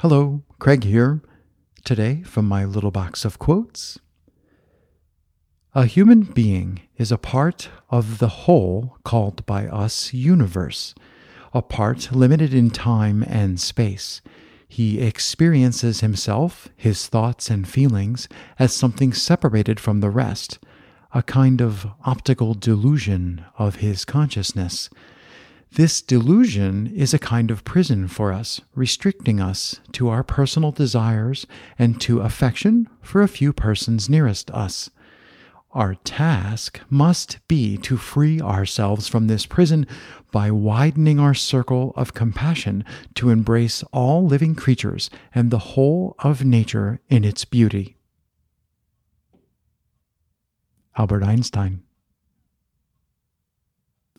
Hello, Craig here. Today, from my little box of quotes A human being is a part of the whole called by us universe, a part limited in time and space. He experiences himself, his thoughts and feelings, as something separated from the rest, a kind of optical delusion of his consciousness. This delusion is a kind of prison for us, restricting us to our personal desires and to affection for a few persons nearest us. Our task must be to free ourselves from this prison by widening our circle of compassion to embrace all living creatures and the whole of nature in its beauty. Albert Einstein